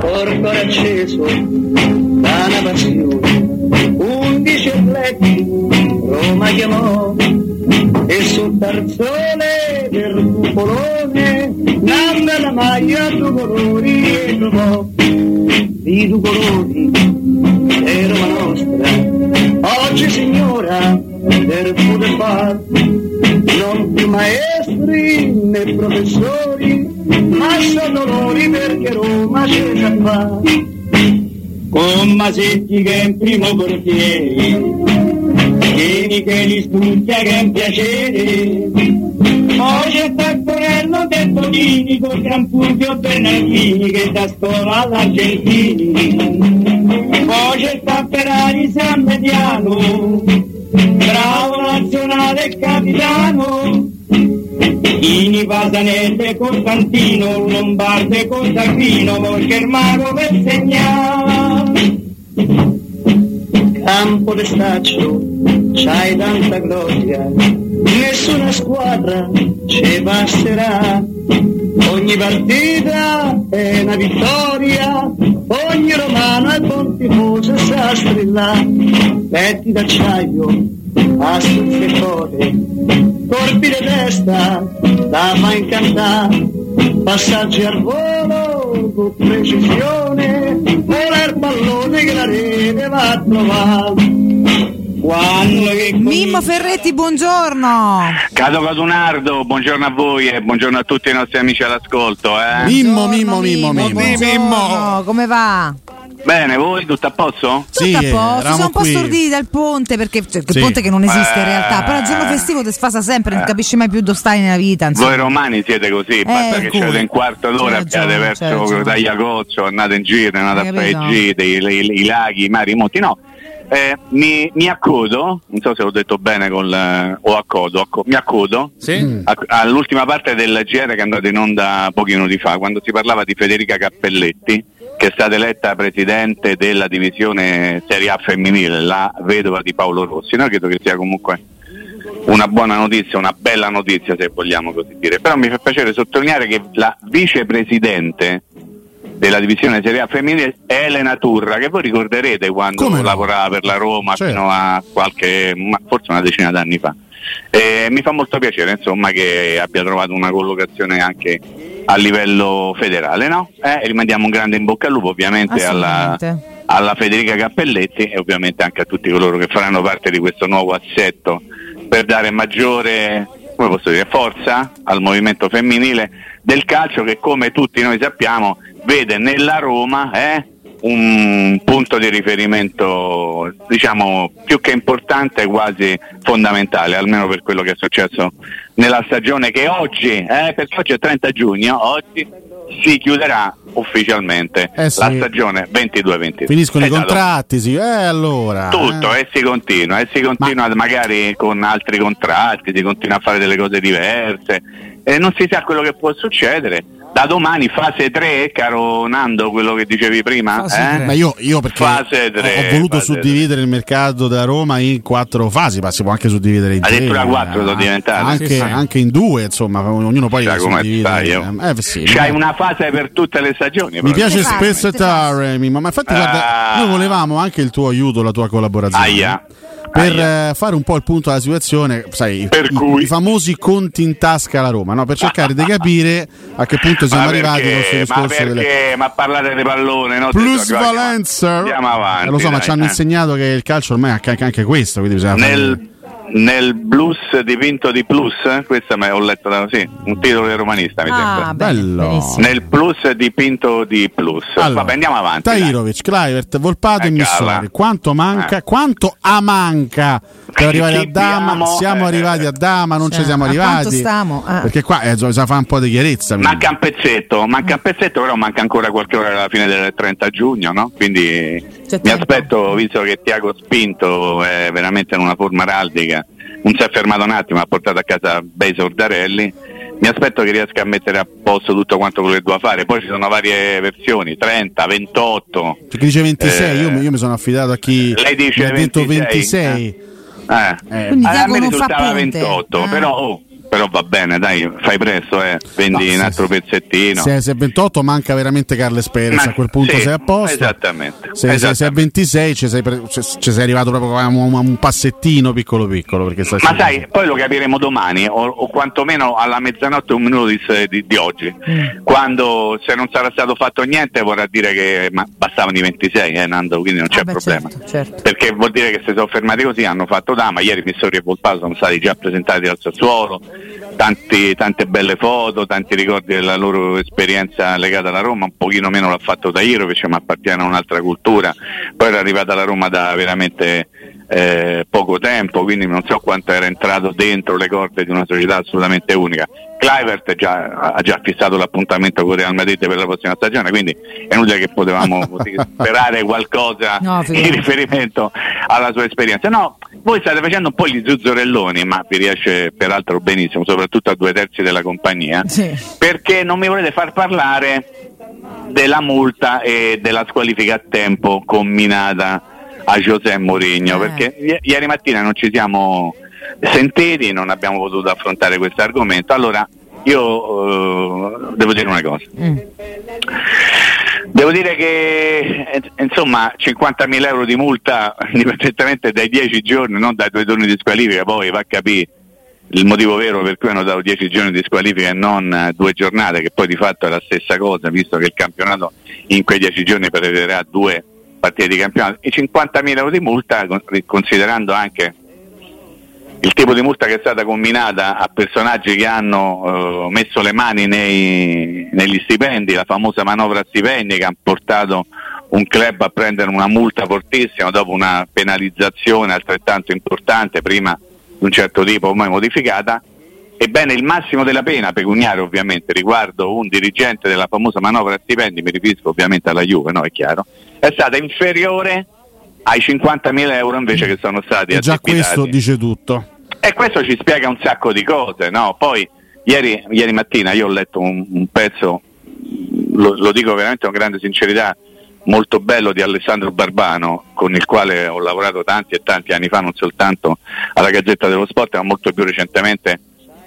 Porto acceso da una passione, undici atleti Roma chiamò e sul tarzone del cupolone nanna la maglia due colori e trovò. Di due colori è Roma nostra. Oggi signora del poter far non più maestri né professori ma sono dolori perché Roma c'è già fa con Masetti che è in primo portiere Vieni che li studia che è un piacere. Poi c'è Tacquarello del Tonini con Gran Fulvio Bernardini che da scuola all'Argentini. Poi c'è sta Ferrari San Mediano bravo nazionale capitano Ini Pasanese Costantino Lombarde Costantino poi Germano per segnare campo d'estaccio c'hai tanta gloria nessuna squadra ci passerà ogni partita è una vittoria ogni romano è buon tifoso sa strillare. Petti d'acciaio assunze e code colpi di testa da fa incantare passaggi al volo con precisione vola il pallone che la rete va a trovare Mimmo Ferretti, buongiorno. Cato Cadunardo, buongiorno a voi e buongiorno a tutti i nostri amici all'ascolto. Eh. Mimmo, Mimmo, Mimmo, Mimmo. Buongiorno, come va? Bene, voi tutto a posto? Tutto a posto, sono un po' storditi dal ponte perché cioè, il Sì. ponte che non esiste in Eh. realtà, però il giorno festivo ti sfasa sempre, non capisci mai più dove stai nella vita. insomma. Voi romani siete così, basta Eh, che come? siete in quarto d'ora, abbiate verso Tagliacozzo, andate in giro, andate a fare i laghi, i mari, i monti. No, eh, mi, mi accodo, non so se l'ho detto bene col, eh, o accodo, acco- mi accodo a- all'ultima parte del GR che è andata in onda pochi minuti fa, quando si parlava di Federica Cappelletti, che è stata eletta presidente della divisione Serie A femminile, la vedova di Paolo Rossi. No, credo che sia comunque una buona notizia, una bella notizia se vogliamo così dire. Però mi fa piacere sottolineare che la vicepresidente della divisione Serie A femminile è Elena Turra, che voi ricorderete quando Come no? lavorava per la Roma Certo. fino a qualche, forse una decina d'anni fa. E mi fa molto piacere insomma che abbia trovato una collocazione anche a livello federale, no? Eh, rimandiamo un grande in bocca al lupo ovviamente alla, alla Federica Cappelletti e ovviamente anche a tutti coloro che faranno parte di questo nuovo assetto per dare maggiore come posso dire, forza al movimento femminile del calcio che come tutti noi sappiamo vede nella Roma eh, un punto di riferimento diciamo più che importante quasi fondamentale almeno per quello che è successo nella stagione che oggi eh, perché oggi è 30 giugno oggi si chiuderà ufficialmente Eh sì. la stagione 22-23 Finiscono i È stato contratti, sì. Eh, allora. tutto eh. e si continua e si continua magari con altri contratti si continua a fare delle cose diverse e non si sa quello che può succedere da domani fase 3 caro Nando quello che dicevi prima eh? Ma io, io perché Fase ho- tre, ho voluto fase suddividere il mercato della Roma in quattro fasi, ma si può anche suddividere in tre. Addirittura quattro sono eh, diventate. Anche, Sì, sì. anche in due, insomma, ognuno poi come suddivide. oh? Eh, sì, c'hai no. una fase per tutte le stagioni Mi proprio. piace fai? spezzettare, Mimmo, ma infatti guarda, Ah. noi volevamo anche il tuo aiuto, la tua collaborazione. Aia. Per Aia. eh, fare un po' il punto della situazione, sai, i- Per i, cui? i famosi conti in tasca alla Roma, no? per cercare di capire a che punto siamo ma arrivati con questo perché, ma discorso delle perché? Ma parlare di pallone, no? plusvalenza. Andiamo avanti. Eh, lo so, ma dai, ci hanno eh. insegnato che il calcio ormai ha anche, anche questo, quindi bisogna fare- Nel, blues dipinto di plus, eh? questo me ho letto da sì, un titolo di romanista mi Ah, sembra. Bello. benissimo. Nel plus dipinto di plus. Allora, Vabbè, andiamo avanti. Tairovic, Kluivert, Volpato e Eh, Missori. Quanto manca? Eh. Quanto a manca per arrivare a Dama? abbiamo? Siamo Eh, arrivati a Dama, non Cioè, ci siamo a arrivati. stiamo? Eh. Perché qua eh, bisogna fare un po' di chiarezza. quindi. Manca un pezzetto, manca un pezzetto, però manca ancora qualche ora alla fine del 30 giugno, no? Quindi C'è mi tempo. aspetto, visto che Tiago Spinto è veramente in una forma araldica, non si è fermato un attimo, ha portato a casa bei sordarelli. Mi aspetto che riesca a mettere a posto tutto quanto quello che doveva fare. Poi ci sono varie versioni, 30, 28. Perché dice 26, Eh, io, mi- io mi sono affidato a chi Lei dice mi ha detto 26, 26. Eh. Quindi a Tiago me non fa risultava ponte. 28, Ah. però oh, però va bene, dai, fai presto, eh. vendi no, un altro pezzettino. Se, se è 28 manca veramente Carles Perez, Ma, a quel punto sì, sei a posto. Esattamente. Se, esattamente. se, è 26 ci sei, ci sei, arrivato proprio a un, un passettino piccolo piccolo. Ma sai, sai, poi lo capiremo domani, o, o, quantomeno alla mezzanotte un minuto di, di, di oggi. Mm. Quando se non sarà stato fatto niente vorrà dire che bastavano i 26, eh, Nando, quindi non c'è ah, beh, problema. Certo, certo. Perché vuol dire che se sono fermati così hanno fatto dama, ieri mi sono rivoltato, sono stati già presentati al Sassuolo tanti, tante belle foto, tanti ricordi della loro esperienza legata alla Roma, un pochino meno l'ha fatto da Irovic ma appartiene a un'altra cultura, poi era arrivata alla Roma da veramente eh, poco tempo, quindi non so quanto era entrato dentro le corde di una società assolutamente unica. Clivert già, ha già fissato l'appuntamento con Real Madrid per la prossima stagione, quindi è inutile che potevamo sperare qualcosa no, in riferimento alla sua esperienza. No, voi state facendo un po' gli zuzzurelloni, ma vi riesce peraltro benissimo, soprattutto a due terzi della compagnia, sì. perché non mi volete far parlare della multa e della squalifica a tempo combinata a José Mourinho, eh. perché ieri mattina non ci siamo sentiti, non abbiamo potuto affrontare questo argomento. Allora, io uh, devo dire una cosa. Mm. Devo dire che eh, insomma 50.000 euro di multa indipendentemente dai 10 giorni, non dai due turni di squalifica, poi va a capire il motivo vero per cui hanno dato 10 giorni di squalifica e non eh, due giornate, che poi di fatto è la stessa cosa, visto che il campionato in quei 10 giorni prevederà due partite di campionato. E 50.000 euro di multa, considerando anche il tipo di multa che è stata combinata a personaggi che hanno eh, messo le mani nei, negli stipendi, la famosa manovra stipendi che ha portato un club a prendere una multa fortissima dopo una penalizzazione altrettanto importante, prima di un certo tipo, ormai modificata. Ebbene, il massimo della pena pecuniaria, ovviamente, riguardo un dirigente della famosa manovra stipendi, mi riferisco ovviamente alla Juve, no? È chiaro, è stata inferiore ai 50.000 euro invece che sono stati e già questo dice tutto e questo ci spiega un sacco di cose no? poi ieri, ieri, mattina io ho letto un, un pezzo lo, lo, dico veramente con grande sincerità molto bello di Alessandro Barbano con il quale ho lavorato tanti e tanti anni fa non soltanto alla Gazzetta dello Sport ma molto più recentemente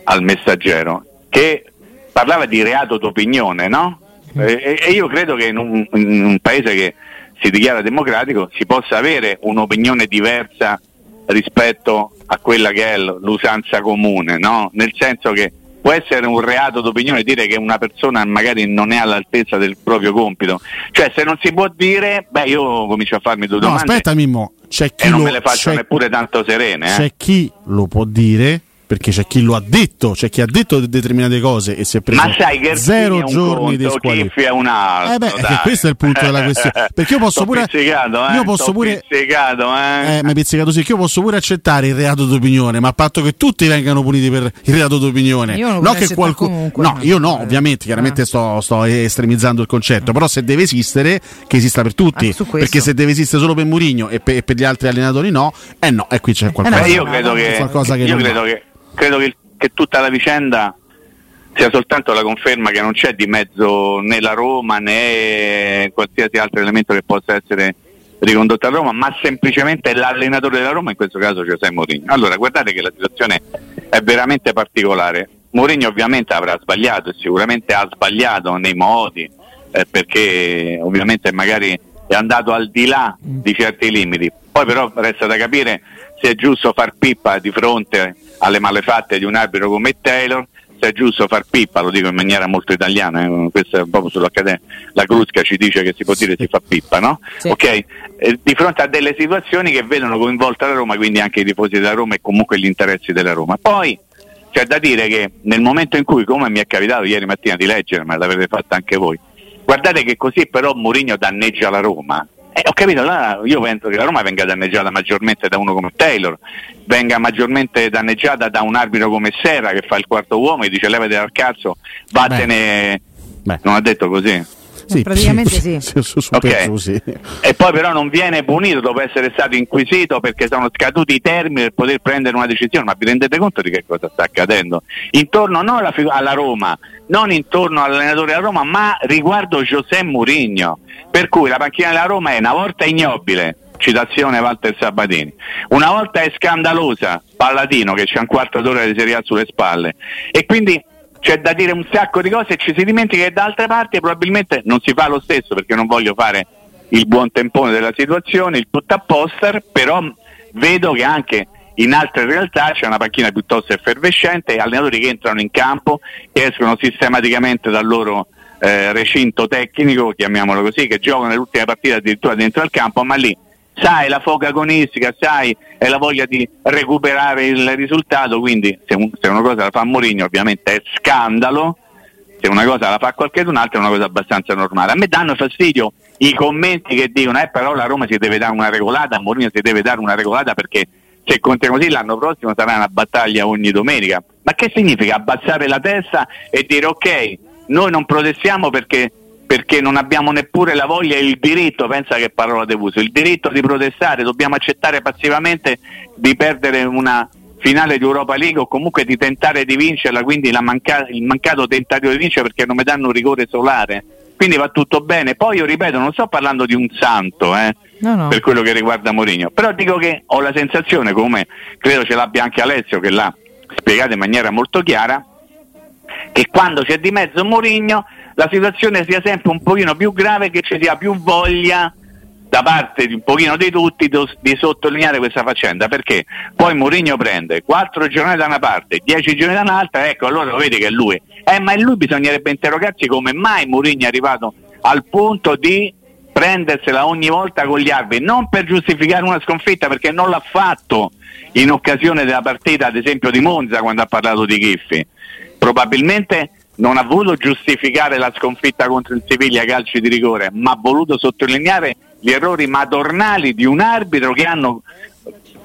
al Messaggero che parlava di reato d'opinione no? e, e io credo che in un, in un paese che si dichiara democratico si possa avere un'opinione diversa rispetto a quella che è l'usanza comune, no? nel senso che può essere un reato d'opinione dire che una persona magari non è all'altezza del proprio compito, cioè se non si può dire, beh io comincio a farmi due domande. No, aspetta Mimmo, c'è chi e non lo, me le faccio neppure tanto serene. Eh? C'è chi lo può dire perché c'è chi lo ha detto, c'è chi ha detto determinate cose e si è preso Ma sai che zero giorni conto, di squalifica. è un altro. Eh beh, questo è il punto della questione. Perché io posso pure eh, io posso pure pizzicato, eh. eh mi pizzicato sì, che io posso pure accettare il reato d'opinione, ma a patto che tutti vengano puniti per il reato d'opinione. Io non no che qualcuno No, io no, ovviamente, chiaramente ah. sto, sto, estremizzando il concetto, però se deve esistere che esista per tutti, ah, perché se deve esistere solo per Murigno e per, e per, gli altri allenatori no, eh no, e qui c'è qualcosa. Eh, io credo che, qualcosa che io credo che credo che che tutta la vicenda sia soltanto la conferma che non c'è di mezzo né la Roma né qualsiasi altro elemento che possa essere ricondotto a Roma, ma semplicemente l'allenatore della Roma, in questo caso Giuseppe Mourinho. Allora, guardate che la situazione è veramente particolare. Mourinho ovviamente avrà sbagliato e sicuramente ha sbagliato nei modi, eh, perché ovviamente magari è andato al di là di certi limiti. Poi però resta da capire se è giusto far pippa di fronte alle malefatte di un arbitro come Taylor, se è giusto far pippa, lo dico in maniera molto italiana, eh, questo è proprio sull'Accademia, la Crusca ci dice che si può dire si fa pippa, no? Sì. Okay? Eh, di fronte a delle situazioni che vedono coinvolta la Roma, quindi anche i tifosi della Roma e comunque gli interessi della Roma. Poi c'è da dire che nel momento in cui, come mi è capitato ieri mattina di leggere, ma l'avete fatta anche voi, guardate che così però Mourinho danneggia la Roma, eh, ho capito, allora io penso che la Roma venga danneggiata maggiormente da uno come Taylor, venga maggiormente danneggiata da un arbitro come Serra che fa il quarto uomo e dice levate dal cazzo, vattene. Beh. Non ha detto così. Sì, praticamente sì. sì. Su, su okay. sì. E poi però non viene punito dopo essere stato inquisito perché sono scaduti i termini per poter prendere una decisione. Ma vi rendete conto di che cosa sta accadendo? Intorno non alla, alla Roma, non intorno all'allenatore della Roma, ma riguardo José Mourinho. Per cui la panchina della Roma è una volta ignobile, citazione Walter Sabatini. Una volta è scandalosa Palladino che c'è un quarto d'ora di Serie A sulle spalle e quindi c'è da dire un sacco di cose e ci si dimentica che altre parti probabilmente non si fa lo stesso perché non voglio fare il buon tempone della situazione, il tutto a poster, però vedo che anche in altre realtà c'è una panchina piuttosto effervescente, allenatori che entrano in campo, che escono sistematicamente dal loro eh, recinto tecnico, chiamiamolo così, che giocano nell'ultima partita addirittura dentro al campo, ma lì sai la foga agonistica, sai e la voglia di recuperare il risultato, quindi se, un, se una cosa la fa Mourinho ovviamente è scandalo, se una cosa la fa qualcun altro è una cosa abbastanza normale. A me danno fastidio i commenti che dicono eh però la Roma si deve dare una regolata, Mourinho si deve dare una regolata perché se continua così l'anno prossimo sarà una battaglia ogni domenica. Ma che significa abbassare la testa e dire ok, noi non protestiamo perché perché non abbiamo neppure la voglia e il diritto, pensa che parola devuso, il diritto di protestare, dobbiamo accettare passivamente di perdere una finale di Europa League o comunque di tentare di vincerla, quindi manca- il mancato tentativo di vincere perché non mi danno un rigore solare. Quindi va tutto bene. Poi io ripeto, non sto parlando di un santo eh, no, no. per quello che riguarda Mourinho, però dico che ho la sensazione, come credo ce l'abbia anche Alessio che l'ha spiegato in maniera molto chiara, che quando c'è di mezzo Mourinho la situazione sia sempre un pochino più grave, che ci sia più voglia da parte di un pochino di tutti di sottolineare questa faccenda perché poi Mourinho prende 4 giornate da una parte 10 giorni da un'altra ecco allora lo vedi che è lui. Eh, ma in lui bisognerebbe interrogarsi come mai Mourinho è arrivato al punto di prendersela ogni volta con gli arbitri non per giustificare una sconfitta perché non l'ha fatto in occasione della partita ad esempio di Monza quando ha parlato di Chiffi probabilmente non ha voluto giustificare la sconfitta contro il Siviglia a calci di rigore, ma ha voluto sottolineare gli errori madornali di un arbitro che hanno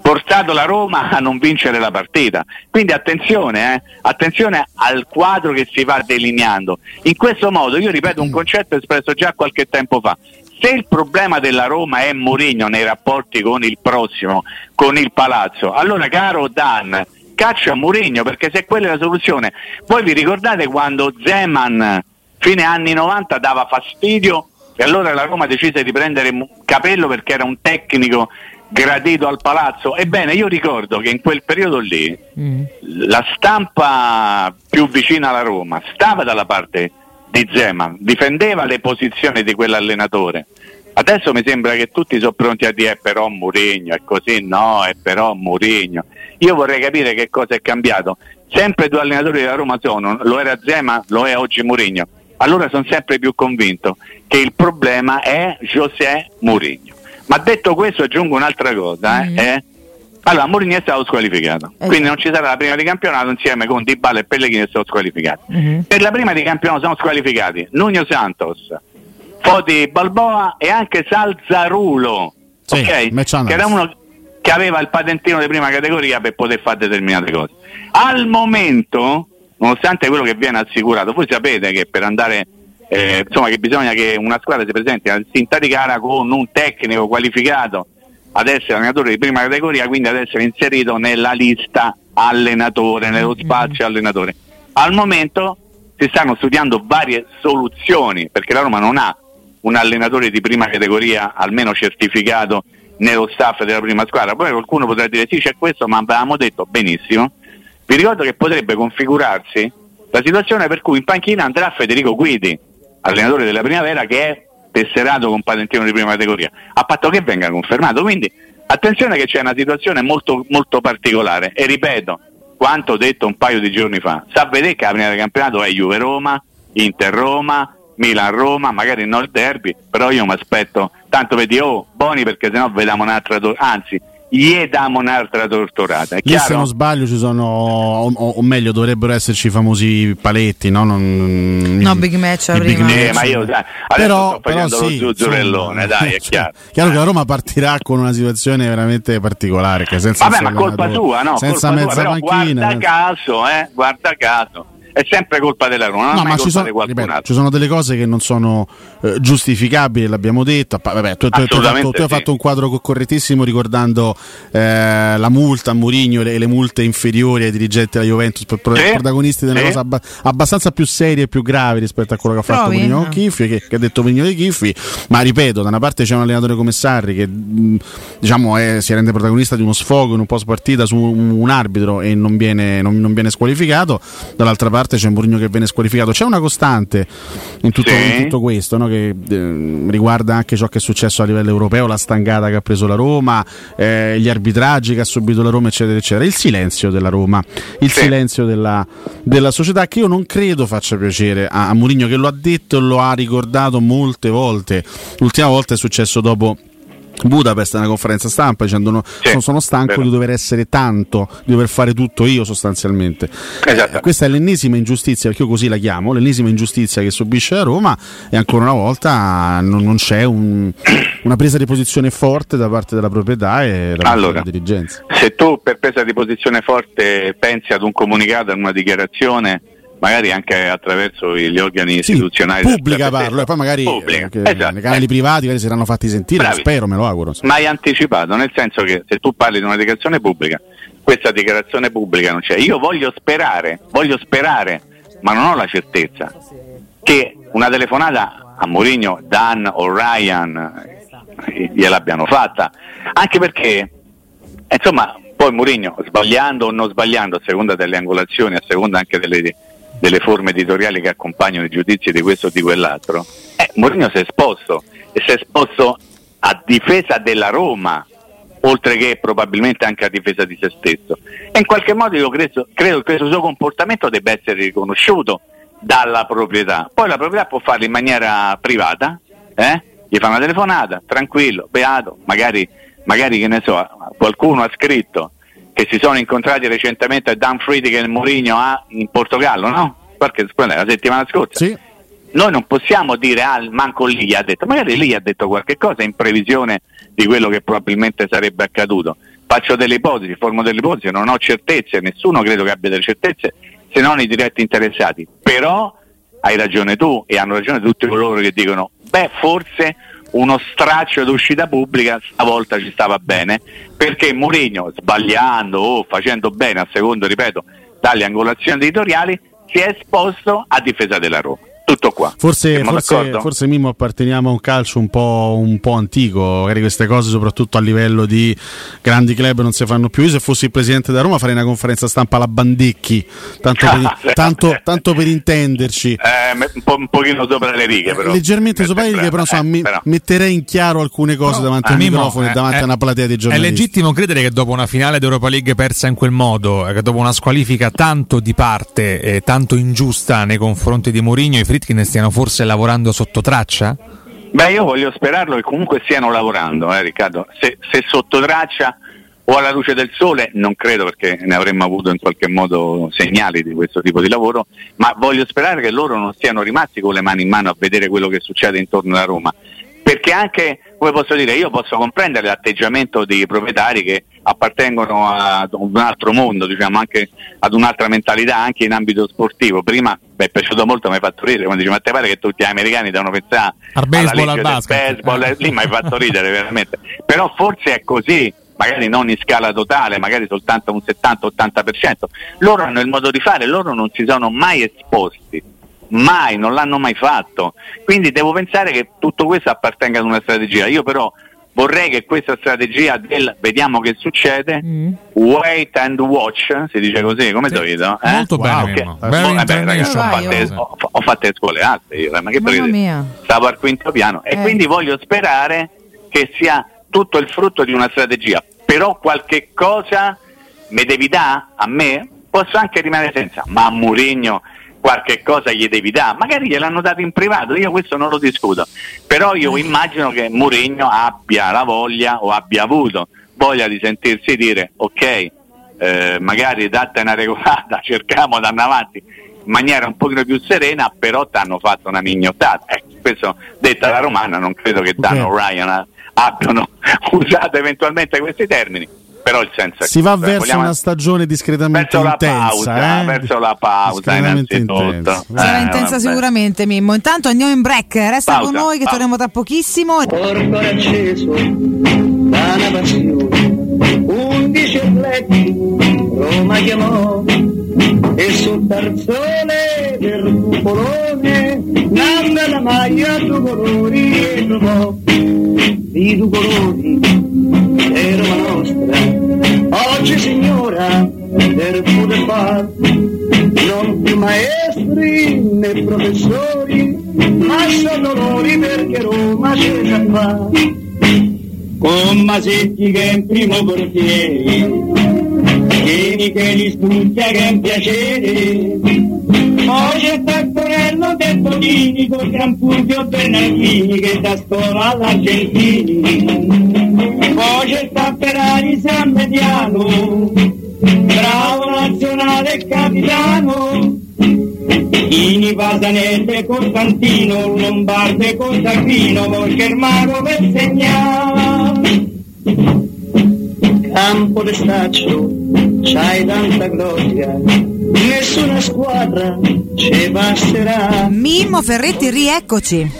portato la Roma a non vincere la partita. Quindi attenzione, eh? attenzione al quadro che si va delineando. In questo modo, io ripeto un concetto espresso già qualche tempo fa, se il problema della Roma è Mourinho nei rapporti con il prossimo, con il Palazzo, allora caro Dan, caccia Mourinho perché se quella è la soluzione. Voi vi ricordate quando Zeman fine anni 90 dava fastidio e allora la Roma decise di prendere Capello perché era un tecnico gradito al palazzo. Ebbene, io ricordo che in quel periodo lì mm. la stampa più vicina alla Roma stava dalla parte di Zeman, difendeva le posizioni di quell'allenatore. Adesso mi sembra che tutti sono pronti a dire è però Mourinho, è così, no, è però Mourinho. Io vorrei capire che cosa è cambiato. Sempre due allenatori della Roma sono, lo era Zema, lo è oggi Mourinho. Allora sono sempre più convinto che il problema è José Mourinho. Ma detto questo aggiungo un'altra cosa, eh, mm. eh? Allora, Mourinho è stato squalificato, esatto. quindi non ci sarà la prima di campionato insieme con Dybala e Pellegrini che sono squalificati. Mm-hmm. Per la prima di campionato sono squalificati Nuno Santos, Foti Balboa e anche Salzarulo, sì, okay? che era uno che aveva il patentino di prima categoria per poter fare determinate cose. Al momento, nonostante quello che viene assicurato, voi sapete che per andare eh, insomma che bisogna che una squadra si presenti al cinta di gara con un tecnico qualificato ad essere allenatore di prima categoria, quindi ad essere inserito nella lista allenatore, nello mm-hmm. spazio allenatore. Al momento si stanno studiando varie soluzioni perché la Roma non ha un allenatore di prima categoria almeno certificato nello staff della prima squadra. Poi qualcuno potrà dire sì c'è questo, ma avevamo detto benissimo. Vi ricordo che potrebbe configurarsi la situazione per cui in panchina andrà Federico Guidi, allenatore della primavera, che è tesserato con patentino di prima categoria, a patto che venga confermato. Quindi attenzione che c'è una situazione molto, molto particolare e ripeto quanto detto un paio di giorni fa, sa vedere che la prima del campionato è Juve Roma, Inter Roma, Milan-Roma, magari non il derby, però io mi aspetto, tanto vedi, oh, buoni perché sennò vediamo un'altra, anzi, gli diamo un'altra torturata. È Lì se non sbaglio ci sono, o, o, meglio dovrebbero esserci i famosi paletti, no? Non, no, big match big match. Eh, ma io dai, però, sto facendo però sì, lo zuzzurellone, dai, è chiaro. Chiaro che la Roma partirà con una situazione veramente particolare, che senza Vabbè, ma colpa sua, no? Senza colpa mezza tua, panchina. Guarda caso, eh, guarda caso è sempre colpa della Roma, no, ma ci sono, ripeto, ci sono, delle cose che non sono eh, giustificabili, l'abbiamo detto. Vabbè, tu, tu, tu, hai fatto, tu, hai fatto, un quadro correttissimo ricordando eh, la multa a Mourinho e le, le, multe inferiori ai dirigenti della Juventus per sì, protagonisti di una sì. cosa abba, abbastanza più seria e più grave rispetto a quello che ha fatto Provi, Mourinho no. Chiffi, che, che, ha detto Mourinho di Chiffi. Ma ripeto, da una parte c'è un allenatore come Sarri che mh, diciamo, è, si rende protagonista di uno sfogo in un post partita su un, un arbitro e non viene, non, non viene squalificato, dall'altra parte parte c'è Mourinho che viene squalificato. C'è una costante in tutto, sì. in tutto questo no? che eh, riguarda anche ciò che è successo a livello europeo, la stangata che ha preso la Roma, eh, gli arbitraggi che ha subito la Roma, eccetera, eccetera. Il silenzio della Roma, il sì. silenzio della, della, società che io non credo faccia piacere a, a Mourinho che lo ha detto e lo ha ricordato molte volte. L'ultima volta è successo dopo Budapest è una conferenza stampa dicendo no, sì, sono, stanco vero. di dover essere tanto, di dover fare tutto io sostanzialmente. Esatto. Eh, questa è l'ennesima ingiustizia, perché io così la chiamo, l'ennesima ingiustizia che subisce la Roma e ancora una volta non, non c'è un, una presa di posizione forte da parte della proprietà e da allora, della dirigenza. Se tu per presa di posizione forte pensi ad un comunicato, ad una dichiarazione magari anche attraverso gli organi sì, istituzionali. Pubblica parlo, e poi magari pubblica, eh, esatto. nei canali privati magari si saranno fatti sentire, Bravi. spero, me lo auguro. Ma hai anticipato, nel senso che se tu parli di una dichiarazione pubblica, questa dichiarazione pubblica non c'è. Io voglio sperare, voglio sperare, ma non ho la certezza, che una telefonata a Mourinho, Dan o Ryan eh, gliel'abbiano fatta, anche perché, insomma, poi Mourinho, sbagliando o non sbagliando, a seconda delle angolazioni, a seconda anche delle delle forme editoriali che accompagnano i giudizi di questo o di quell'altro, eh, Mourinho si è esposto e si è esposto a difesa della Roma, oltre che probabilmente anche a difesa di se stesso. E in qualche modo io credo, credo che questo suo comportamento debba essere riconosciuto dalla proprietà. Poi la proprietà può farlo in maniera privata, eh? gli fa una telefonata, tranquillo, beato, magari, magari che ne so, qualcuno ha scritto che si sono incontrati recentemente a Dan Friedrich e Mourinho a, in Portogallo, no? Perché la settimana scorsa. Sì. Noi non possiamo dire ah, manco lì ha detto, magari lì ha detto qualche cosa in previsione di quello che probabilmente sarebbe accaduto. Faccio delle ipotesi, formo delle ipotesi, non ho certezze, nessuno credo che abbia delle certezze se non i diretti interessati. Però hai ragione tu e hanno ragione tutti coloro che dicono beh forse uno straccio d'uscita pubblica stavolta ci stava bene perché Mourinho sbagliando o facendo bene a secondo ripeto dalle angolazioni editoriali si è esposto a difesa della Roma tutto qua. Forse, forse, forse, Mimmo apparteniamo a un calcio un po', un po', antico, magari queste cose soprattutto a livello di grandi club non si fanno più. Io se fossi il presidente della Roma farei una conferenza stampa alla Bandecchi, tanto per, tanto, tanto per intenderci. Eh, un, po', un pochino sopra le righe però. Leggermente sopra le righe, però, insomma, eh, però. metterei in chiaro alcune cose no, davanti al microfono e davanti a una platea di giornalisti. È legittimo credere che dopo una finale d'Europa League persa in quel modo, che dopo una squalifica tanto di parte e tanto ingiusta nei confronti di Mourinho, i Fritkin stiano forse lavorando sotto traccia? Beh, io voglio sperarlo che comunque stiano lavorando, eh, Riccardo. Se, se sotto traccia o alla luce del sole, non credo perché ne avremmo avuto in qualche modo segnali di questo tipo di lavoro, ma voglio sperare che loro non siano rimasti con le mani in mano a vedere quello che succede intorno alla Roma perché anche, come posso dire, io posso comprendere l'atteggiamento dei proprietari che appartengono ad un altro mondo, diciamo, anche ad un'altra mentalità, anche in ambito sportivo. Prima mi è piaciuto molto, mi hai fatto ridere, quando dice, ma te pare che tutti gli americani devono pensare al baseball, al basket. Baseball, eh. lì mi hai fatto ridere veramente. Però forse è così, magari non in scala totale, magari soltanto un 70-80%. Loro hanno il modo di fare, loro non si sono mai esposti mai, non l'hanno mai fatto. Quindi devo pensare che tutto questo appartenga ad una strategia. Io però vorrei che questa strategia del vediamo che succede, mm. wait and watch, si dice così, come sì. Dovito? Eh? Molto wow, bene, okay. bene eh, ragazzi, ho, fatte, ho, ho fatto le scuole alte io, ma che mia. stavo al quinto piano e eh. quindi voglio sperare che sia tutto il frutto di una strategia, però qualche cosa me devi dare a me? Posso anche rimanere senza, ma a Murigno qualche cosa gli devi dare, magari gliel'hanno dato in privato, io questo non lo discuto, però io mm. immagino che Mourinho abbia la voglia o abbia avuto voglia di sentirsi dire ok, eh, magari date una regolata, cerchiamo di andare avanti in maniera un pochino più serena, però ti hanno fatto una mignottata. Ecco, questo detta la romana, non credo che Dan okay. Ryan abbiano usato eventualmente questi termini però il senso è si va verso vogliamo... una stagione discretamente verso intensa, la pausa, eh? verso la pausa innanzitutto. Intensa. Sarà eh, intensa vabbè. sicuramente Mimmo. Intanto andiamo in break, resta Pausa, con noi che pausa. torniamo tra pochissimo. Porto acceso da una passione, undici atleti Roma chiamò e sul tarzone del cupolone nanna la maglia due colori e trovò di due colori Roma nostra. Oggi signora per poter far non più maestri né professori ma sono dolori perché Roma c'è già fa con Masetti che è in primo portiere Vieni che li studia che è un piacere. Poi c'è Taccorello del Bonini con Gran Fulvio Bernardini che da scuola all'Argentini. Poi c'è Tapperari San Mediano bravo nazionale capitano. Ini Pasanelle Costantino Lombarde Cosagrino Volchermano per segnare Campo de staccio c'hai tanta gloria nessuna squadra ci passerà Mimmo Ferretti, rieccoci.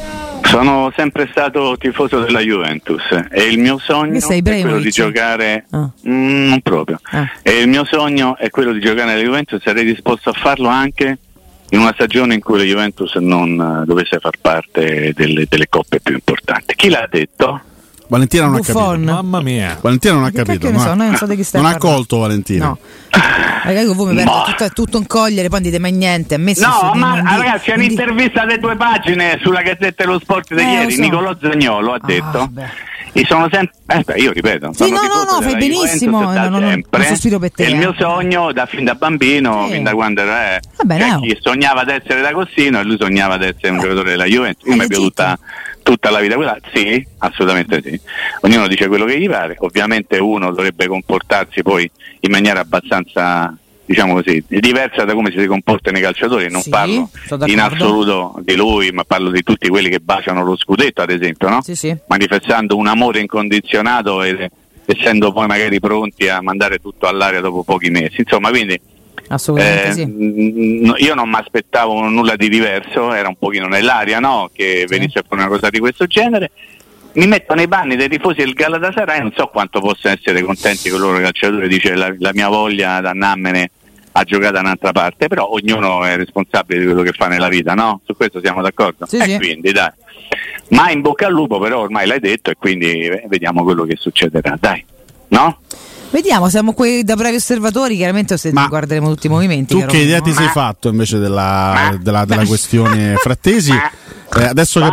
Sono sempre stato tifoso della Juventus e il mio sogno è quello di giocare Ah. Mm, non proprio. Ah. E il mio sogno è quello di giocare nella Juventus, sarei disposto a farlo anche in una stagione in cui la Juventus non eh, dovesse far parte delle, delle coppe più importanti. Chi l'ha detto? Valentina non ha Buffon. capito. Mamma mia. Valentina non ha capito. ne so, ha- non so di non ha colto Valentina. No. Ragazzi, voi mi perdete tutto, tutto un cogliere, poi non dite mai niente. A me No, ma non di- ragazzi, è non di- un'intervista alle due pagine sulla Gazzetta dello Sport di Eh, ieri. so. Nicolò Zagnolo ha Ah, detto. vabbè. E sono sempre, eh, io ripeto, Sì, no, no, no, fai benissimo, Juventus no, no, sempre. non sospiro per te, È il eh. mio sogno da fin da bambino, Sì. fin da quando era eh, cioè, oh. chi sognava di essere da Cossino e lui sognava di essere un giocatore della Juventus. È piaciuta legittimo. tutta la vita quella, sì, assolutamente sì. Ognuno dice quello che gli pare, ovviamente uno dovrebbe comportarsi poi in maniera abbastanza diciamo così, diversa da come si comportano i calciatori, non Sì, parlo in assoluto di lui, ma parlo di tutti quelli che baciano lo scudetto, ad esempio, no? Sì, sì. manifestando un amore incondizionato e essendo poi magari pronti a mandare tutto all'aria dopo pochi mesi. Insomma, quindi Assolutamente eh, sì. n- io non mi aspettavo nulla di diverso, era un pochino nell'aria no? che venisse fuori una cosa di questo genere. Mi metto nei panni dei tifosi del Galatasaray, non so quanto possano essere contenti con loro calciatori, dice la, la mia voglia da andarsene a giocare da un'altra parte, però ognuno è responsabile di quello che fa nella vita, no? Su questo siamo d'accordo? Sì, e sì. quindi dai. Ma in bocca al lupo però ormai l'hai detto e quindi eh, vediamo quello che succederà, dai. No? Vediamo, siamo qui da bravi osservatori, chiaramente se Ma guarderemo tutti i movimenti. Tu che idea ti sei fatto invece della, della- della questione Frattesi? Eh, adesso che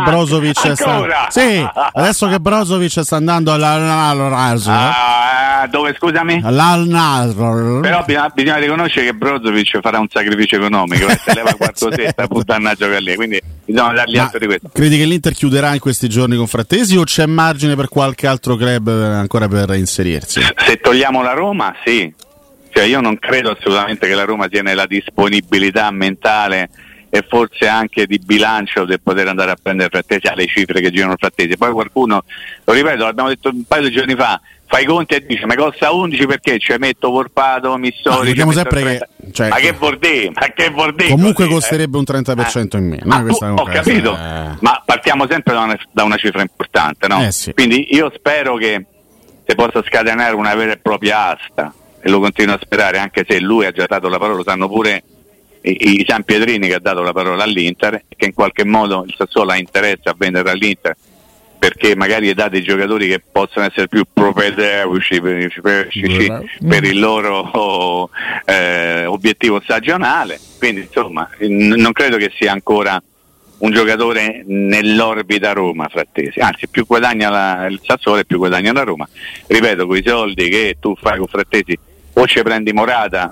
sta, sì, adesso che Brozovic sta andando all'Al Nasr, Ah, dove scusami? all'Al Nasr, Però bisogna, bisogna riconoscere che Brozovic farà un sacrificio economico, eh, se leva quarto setta puttana lì, quindi bisogna dargli Ma atto di questo. credi che l'Inter chiuderà in questi giorni con Frattesi o c'è margine per qualche altro club eh, ancora per inserirsi? Se togliamo la Roma, sì. Cioè, io non credo assolutamente che la Roma sia nella disponibilità mentale e forse anche di bilancio del poter andare a prendere Frattesi alle cifre che girano Frattesi. Poi qualcuno, lo ripeto, l'abbiamo detto un paio di giorni fa, fa i conti e dice ma costa 11 perché ci metto Porpato, Missori. No, metto sempre che- 30. cioè- ma che dire? Ma che dire Comunque così, eh? costerebbe un 30% in meno. Ma no? Questa tu- ho capito, eh. ma partiamo sempre da una, da una cifra importante, no? Eh sì. Quindi io spero che si possa scatenare una vera e propria asta e lo continuo a sperare, anche se lui ha già dato la parola, lo sanno pure i, i San Pietrini che ha dato la parola all'Inter che in qualche modo il Sassuolo ha interesse a vendere all'Inter perché magari dà dei giocatori che possono essere più propedeutici per, per- per il loro eh, obiettivo stagionale. Quindi insomma n- non credo che sia ancora un giocatore nell'orbita Roma Frattesi, anzi più guadagna la- il Sassuolo e più guadagna la Roma. Ripeto, con i soldi che tu fai con Frattesi o ci prendi Morata,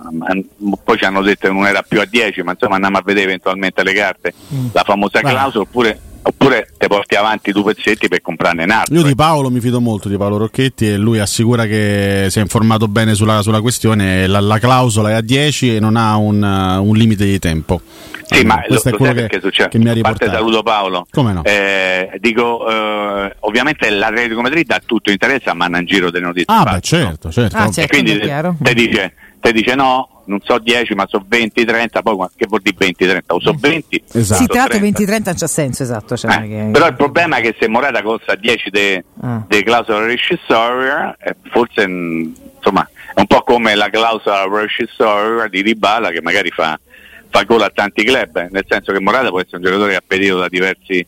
poi ci hanno detto che non era più a 10, ma insomma andiamo a vedere eventualmente le carte, la famosa clausola, oppure oppure te porti avanti due pezzetti per comprarne un altro. Io di Paolo mi fido molto di Paolo Rocchetti e lui assicura che si è informato bene sulla, sulla questione, la, la, clausola è a 10 e non ha un, uh, un limite di tempo. Sì, allora, ma questo lo, è quello che, succede. che mi ha riportato. A parte saluto Paolo. Come no? Eh, dico, eh, ovviamente l'Atletico Madrid ha tutto interesse a mandare in giro delle notizie. Ah, beh, certo, certo. Ah, certo e quindi te dice, te dice no, non so 10 ma so 20, 30, poi che vuol dire 20, 30? O so 20? Esatto. Sì, tra l'altro 20, 30 c'ha senso, esatto. Cioè eh, che... Però il problema è che se Morata costa 10 dei ah. de clausole rescissoria, eh, forse mm, insomma è un po' come la clausola rescissoria di Ribala che magari fa, fa gol a tanti club, eh, nel senso che Morata può essere un giocatore che ha periodo da diversi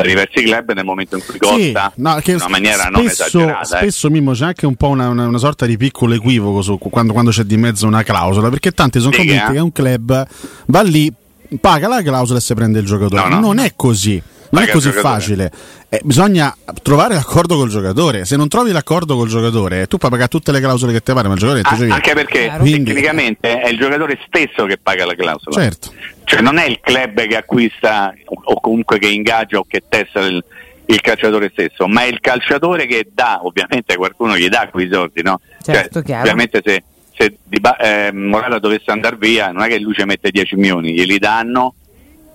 da diversi club nel momento in cui costa sì, no, in una maniera spesso, non esagerata. Eh. Spesso eh. Mimmo c'è anche un po' una, una, una, sorta di piccolo equivoco su, quando, quando, c'è di mezzo una clausola, perché tanti sono convinti che un club va lì, paga la clausola e si prende il giocatore. No, no, non è così. Non è così facile. Eh, bisogna trovare l'accordo col giocatore. Se non trovi l'accordo col giocatore, tu puoi pagare tutte le clausole che ti pare, ma il giocatore ah, ti Anche perché Quindi... tecnicamente è il giocatore stesso che paga la clausola. Certo. Cioè non è il club che acquista o comunque che ingaggia o che testa il, il calciatore stesso, ma è il calciatore che dà, ovviamente qualcuno gli dà quei soldi, no? Certo, cioè, ovviamente se, se eh, Morata dovesse andare via, non è che lui ci mette 10 milioni, glieli danno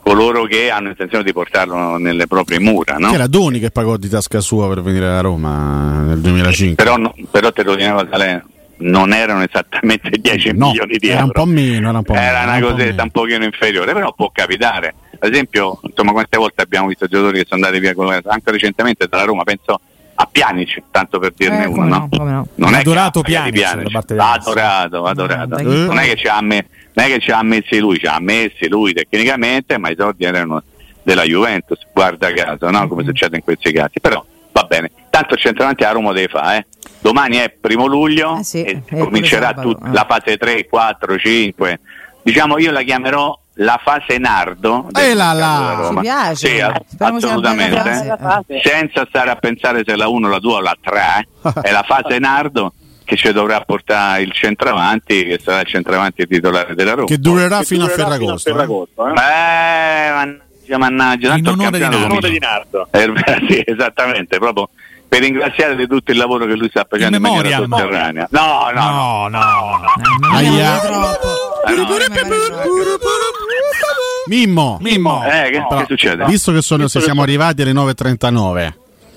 coloro che hanno intenzione di portarlo nelle proprie mura. No? C'era Doni che pagò di tasca sua per venire a Roma nel 2005. Però, no, però te lo dinava Salerno non erano esattamente 10 no, milioni di era euro. Un po meno, era un po' era meno. una cosetta un, po pochino inferiore, però può capitare. Ad esempio, insomma, quante volte abbiamo visto giocatori che sono andati via anche recentemente dalla Roma, penso a Pianic, tanto per dirne eh, uno, no? no? Non è adorato Pianic, Pianic. adorato, adorato. Eh. Non è che ci ha, me- non è che ci ha messi lui, ci ha messi lui tecnicamente, ma i soldi erano della Juventus, guarda caso, no? come mm. succede in questi casi. Però va bene, tanto il centravanti a Roma deve fare, eh? domani è primo luglio eh sì, e comincerà tut- eh. la fase 3, 4, 5. Diciamo io la chiamerò la fase nardo eh là là. Ci piace sì, assolutamente senza stare a pensare se la 1, la 2 o la 3 è la fase nardo che ci dovrà portare il centravanti che sarà il centravanti titolare della Roma che durerà, che fino, durerà a Ferragosto, fino a Ferragosto eh? eh? Beh, mannaggia, tanto in onore, di, onore di Nardo eh, sì, esattamente proprio per ringraziare di tutto il lavoro che lui sta facendo in, in maniera sotterranea. No, no, no, no. no. Aia. Mimmo, Mimmo. Eh, che, che succede? Visto che sono, se siamo arrivati alle 9.39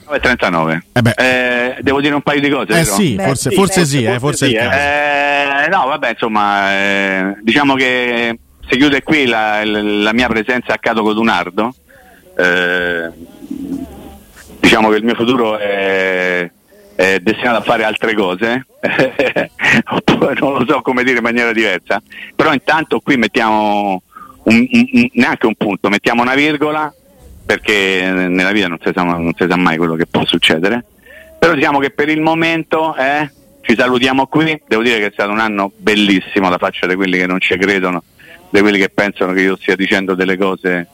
9.39 eh eh, devo dire un paio di cose eh sì, Beh, forse, sì, forse, sì, forse, forse sì eh, no vabbè insomma eh, diciamo che si chiude qui la, la mia presenza a Cato Codunardo eh, diciamo che il mio futuro è, è destinato a fare altre cose, oppure non lo so come dire in maniera diversa, però intanto qui mettiamo un, un, neanche un punto, mettiamo una virgola perché nella vita non si sa, non si sa mai quello che può succedere, però diciamo che per il momento eh, ci salutiamo qui, devo dire che è stato un anno bellissimo da faccia di quelli che non ci credono, di quelli che pensano che io stia dicendo delle cose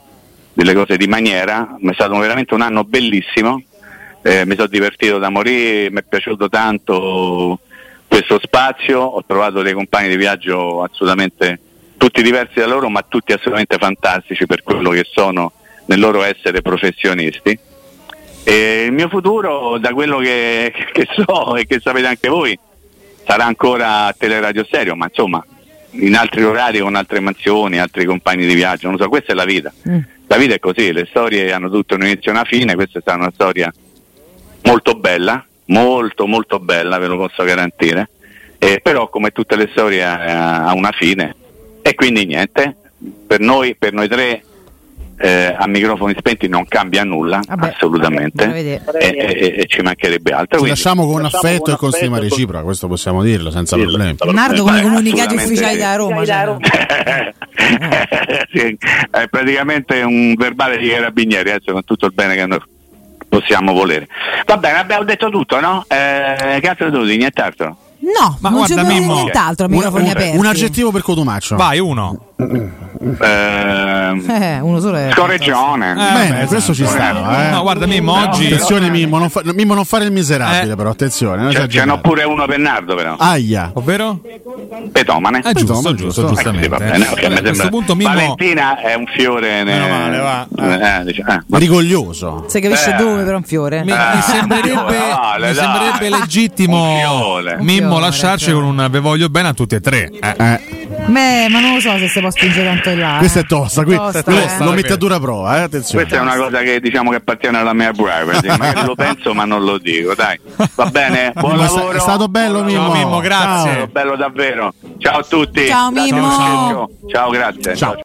delle cose di maniera, ma è stato veramente un anno bellissimo, eh, mi sono divertito da morire, mi è piaciuto tanto questo spazio, ho trovato dei compagni di viaggio assolutamente tutti diversi da loro, ma tutti assolutamente fantastici per quello che sono nel loro essere professionisti. E il mio futuro, da quello che, che so e che sapete anche voi, sarà ancora a Teleradio Stereo, ma insomma in altri orari con altre mansioni, altri compagni di viaggio, non so, questa è la vita. Mm la vita è così, le storie hanno tutto un inizio e una fine, questa è stata una storia molto bella, molto molto bella, ve lo posso garantire, eh, però come tutte le storie ha, ha una fine e quindi niente, per noi, per noi tre eh, a microfoni spenti non cambia nulla, vabbè, assolutamente, vabbè, e, e, e, ci mancherebbe altro. Ci lasciamo con lasciamo affetto con e con stima reciproca, questo possiamo dirlo senza sì, problemi. Nardo come comunicati ufficiali da Roma. Cioè. sì, è praticamente un verbale di carabinieri, adesso con tutto il bene che noi possiamo volere. Va bene, abbiamo detto tutto, no? Eh, che altro devo dire? Nient'altro. No, Ma non guarda, c'è Mimmo, nient'altro a Un, microfoni un- aperti. un aggettivo per Cotumaccio. Vai, uno. Ehm, Eh, uno solo è. scorreggione. Eh, Bene, beh, questo ci stava. Eh. No, guarda, Mimmo, oggi. Attenzione, Mimmo non, fa- Mimmo, non fare il miserabile, Eh. però attenzione. esagerare. n'ho pure uno Bernardo però. Aia. Ovvero? Petomane. Eh, giusto, Insomma, giusto, giusto. giustamente. Sì, va bene, ok, mi a questo punto Mimmo Valentina è un fiore. Ne... Meno male, va. Eh, dice- eh, Ma rigoglioso. Si capisce Eh. dove per un fiore. mi, mi sembrerebbe, vale, mi sembrerebbe legittimo Mimmo lasciarci fiore. con un ve voglio bene a tutti e tre. Eh. Eh, Beh, ma non lo so se si può spingere tanto in là. questa eh. è tosta, qui, Tosta, quello eh. lo metti a dura prova, eh, attenzione. Questa è una cosa che diciamo che appartiene alla mia privacy. Magari lo penso, ma non lo dico. Dai, va bene. Buon sta- lavoro. è stato bello, Buon Mimmo. Mimmo, grazie. È stato bello davvero. Ciao a tutti. Ciao, Grazie, Mimmo. Ciao, grazie. Ciao.